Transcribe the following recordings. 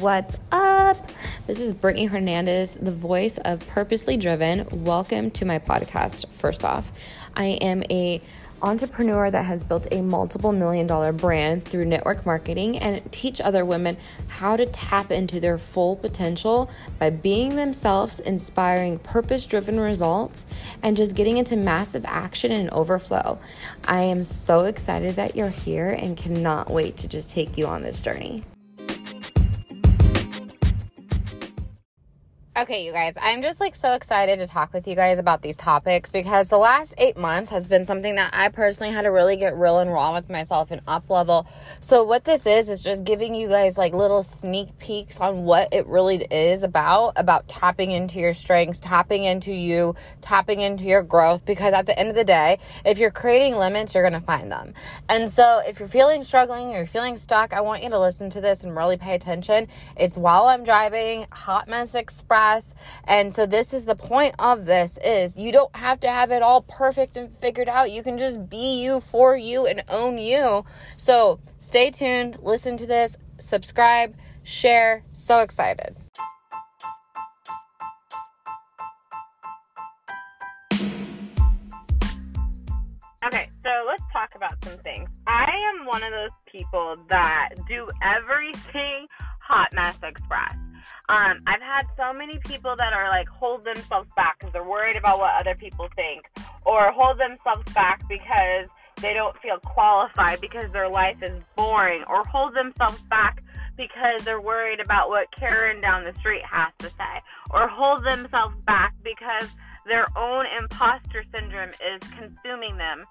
What's up? This is Brittany Hernandez, the voice of Purposely Driven. Welcome to my podcast. First off, I am a entrepreneur that has built a multiple million dollar brand through network marketing and teach other women how to tap into their full potential by being themselves, inspiring purpose driven results, and just getting into massive action and overflow. I am so excited that you're here and cannot wait to just take you on this journey. Okay, you guys, I'm just like so excited to talk with you guys about these topics because the last eight months has been something that I personally had to really get real and raw with myself and up level. So, what this is, is just giving you guys like little sneak peeks on what it really is about about tapping into your strengths, tapping into you, tapping into your growth. Because at the end of the day, if you're creating limits, you're going to find them. And so, if you're feeling struggling, you're feeling stuck, I want you to listen to this and really pay attention. It's while I'm driving, Hot Mess Express and so this is the point of this is you don't have to have it all perfect and figured out. You can just be you for you and own you. So stay tuned, listen to this, subscribe, share. So excited. Okay, so let's talk about some things. I am one of those people that do everything Hot Mess Express. Um, I've had so many people that are like hold themselves back because they're worried about what other people think, or hold themselves back because they don't feel qualified because their life is boring, or hold themselves back because they're worried about what Karen down the street has to say, or hold themselves back because their own imposter syndrome is consuming them,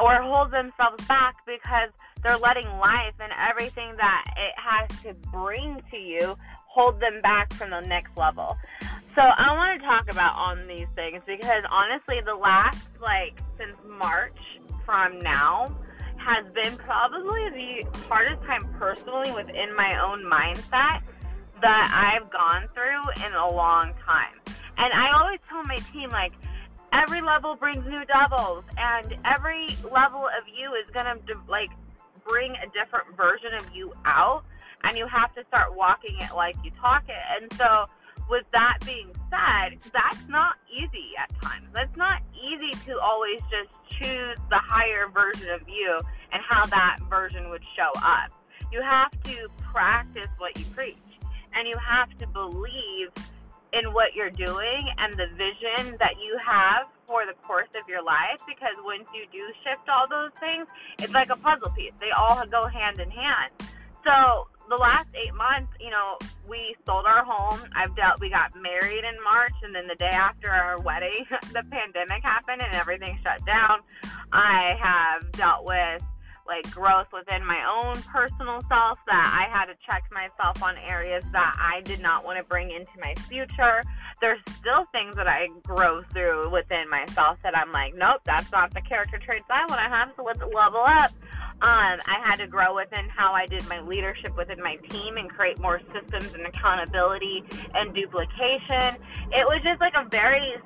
or hold themselves back because they're letting life and everything that it has to bring to you hold them back from the next level. So I want to talk about on these things because honestly, the last like since March from now has been probably the hardest time personally within my own mindset that I've gone through in a long time. And I always tell my team like every level brings new doubles and every level of you is going to like bring a different version of you out and you have to start walking it like you talk it. And so, with that being said, that's not easy at times. It's not easy to always just choose the higher version of you and how that version would show up. You have to practice what you preach, and you have to believe in what you're doing and the vision that you have for the course of your life because once you do shift all those things, it's like a puzzle piece. They all go hand in hand. So the last eight months, you know, we sold our home. I've dealt. We got married in March, and then the day after our wedding, the pandemic happened and everything shut down. I have dealt with like growth within my own personal self that I had to check myself on areas that I did not want to bring into my future. There's still things that I grow through within myself that I'm like, nope, that's not the character traits I want to have. So let's level up. Um, I had to grow within how I did my leadership within my team and create more systems and accountability and duplication. It was just like a very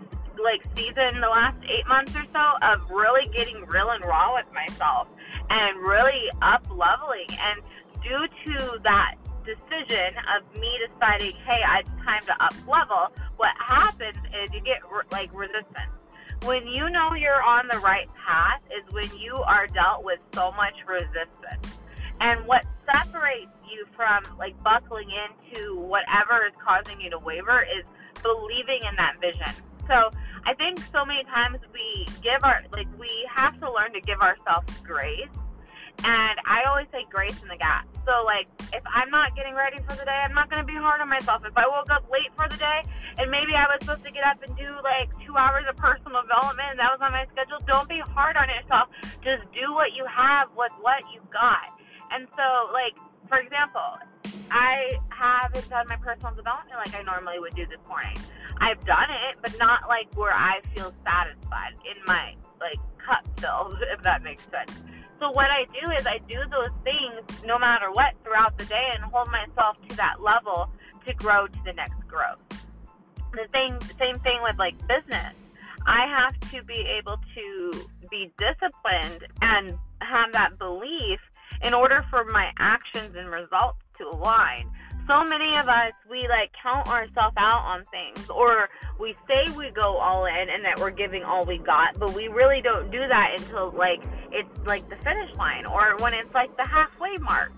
like season the last eight months or so of really getting real and raw with myself and really up leveling and due to that decision of me deciding hey it's time to up level what happens is you get like resistance when you know you're on the right path is when you are dealt with so much resistance. And what separates you from like buckling into whatever is causing you to waver is believing in that vision. So I think so many times we give our like we have to learn to give ourselves grace and I always say grace in the gap. So, like, if I'm not getting ready for the day, I'm not going to be hard on myself. If I woke up late for the day and maybe I was supposed to get up and do like two hours of personal development and that was on my schedule, don't be hard on yourself. Just do what you have with what you got. And so, like, for example, I haven't done my personal development like I normally would do this morning. I've done it, but not like where I feel satisfied in my like cup if that makes sense. So what I do is I do those things no matter what throughout the day and hold myself to that level to grow to the next growth. The same same thing with like business. I have to be able to be disciplined and have that belief in order for my actions and results to align. So many of us we like count ourselves out on things or we say we go all in and that we're giving all we got but we really don't do that until like it's like the finish line or when it's like the halfway mark.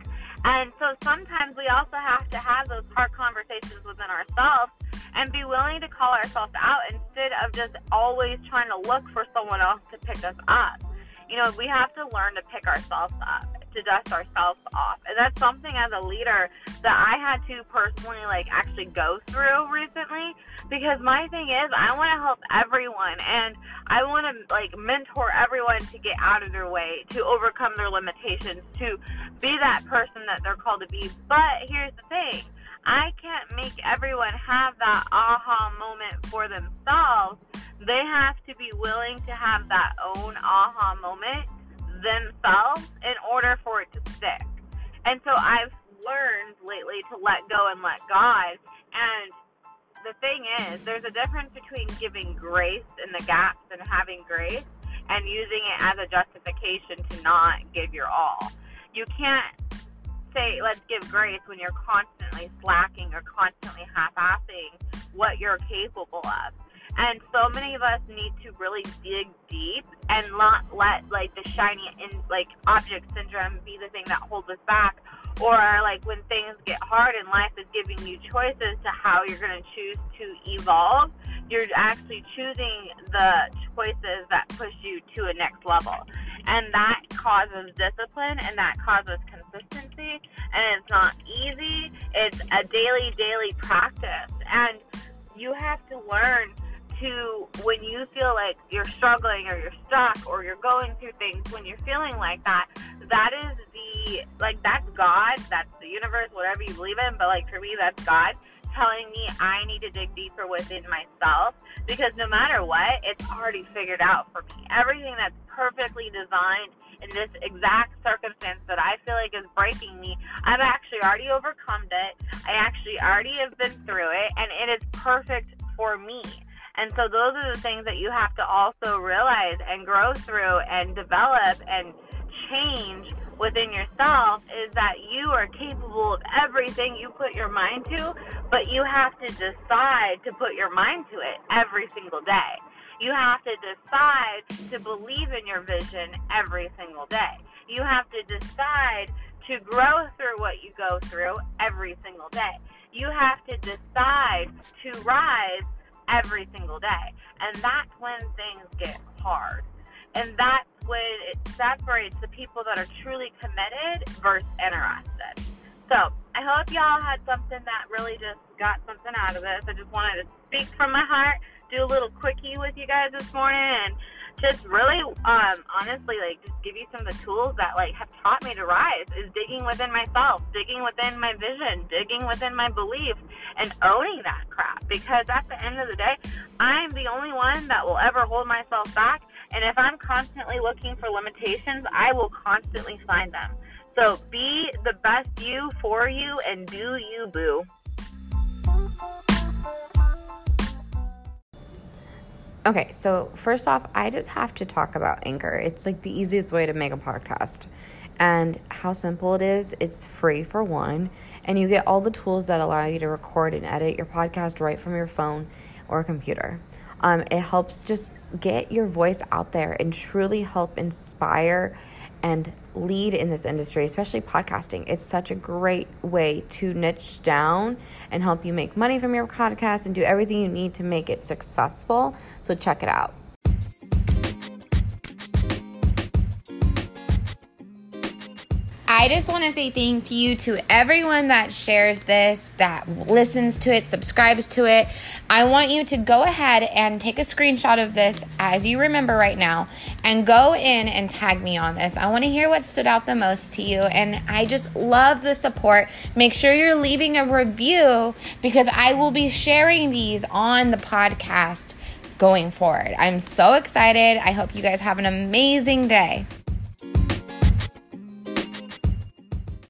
And so sometimes we also have to have those hard conversations within ourselves and be willing to call ourselves out instead of just always trying to look for someone else to pick us up you know we have to learn to pick ourselves up to dust ourselves off. And that's something as a leader that I had to personally like actually go through recently because my thing is I want to help everyone and I want to like mentor everyone to get out of their way, to overcome their limitations, to be that person that they're called to be. But here's the thing. I can't make everyone have that aha moment for themselves. They have to be willing to have that own aha moment themselves in order for it to stick. And so I've learned lately to let go and let God. And the thing is, there's a difference between giving grace in the gaps and having grace and using it as a justification to not give your all. You can't say, let's give grace when you're constantly slacking or constantly half assing what you're capable of. And so many of us need to really dig deep and not let like the shiny in like object syndrome be the thing that holds us back. Or like when things get hard and life is giving you choices to how you're going to choose to evolve, you're actually choosing the choices that push you to a next level. And that causes discipline and that causes consistency. And it's not easy, it's a daily, daily practice. And you have to learn to when you feel like you're struggling or you're stuck or you're going through things when you're feeling like that that is the like that's god that's the universe whatever you believe in but like for me that's god telling me i need to dig deeper within myself because no matter what it's already figured out for me. Everything that's perfectly designed in this exact circumstance that i feel like is breaking me i've actually already overcome it. I actually already have been through it and it is perfect for me and so those are the things that you have to also realize and grow through and develop and change within yourself is that you are capable of everything you put your mind to, but you have to decide to put your mind to it every single day. You have to decide to believe in your vision every single day. You have to decide to grow through what you go through every single day. You have to decide to rise every single day. And that's when things get hard. And that's when it separates the people that are truly committed versus interested. So I hope y'all had something that really just got something out of this. I just wanted to speak from my heart, do a little quickie with you guys this morning, and just really, um, honestly, like just give you some of the tools that like have taught me to rise is digging within myself, digging within my vision, digging within my belief, and owning that crap. Because at the end of the day, I'm the only one that will ever hold myself back. And if I'm constantly looking for limitations, I will constantly find them. So be the best you for you and do you, boo. Okay, so first off, I just have to talk about Anchor. It's like the easiest way to make a podcast. And how simple it is. It's free for one, and you get all the tools that allow you to record and edit your podcast right from your phone or computer. Um, it helps just get your voice out there and truly help inspire and lead in this industry, especially podcasting. It's such a great way to niche down and help you make money from your podcast and do everything you need to make it successful. So check it out. I just want to say thank you to everyone that shares this, that listens to it, subscribes to it. I want you to go ahead and take a screenshot of this as you remember right now and go in and tag me on this. I want to hear what stood out the most to you. And I just love the support. Make sure you're leaving a review because I will be sharing these on the podcast going forward. I'm so excited. I hope you guys have an amazing day.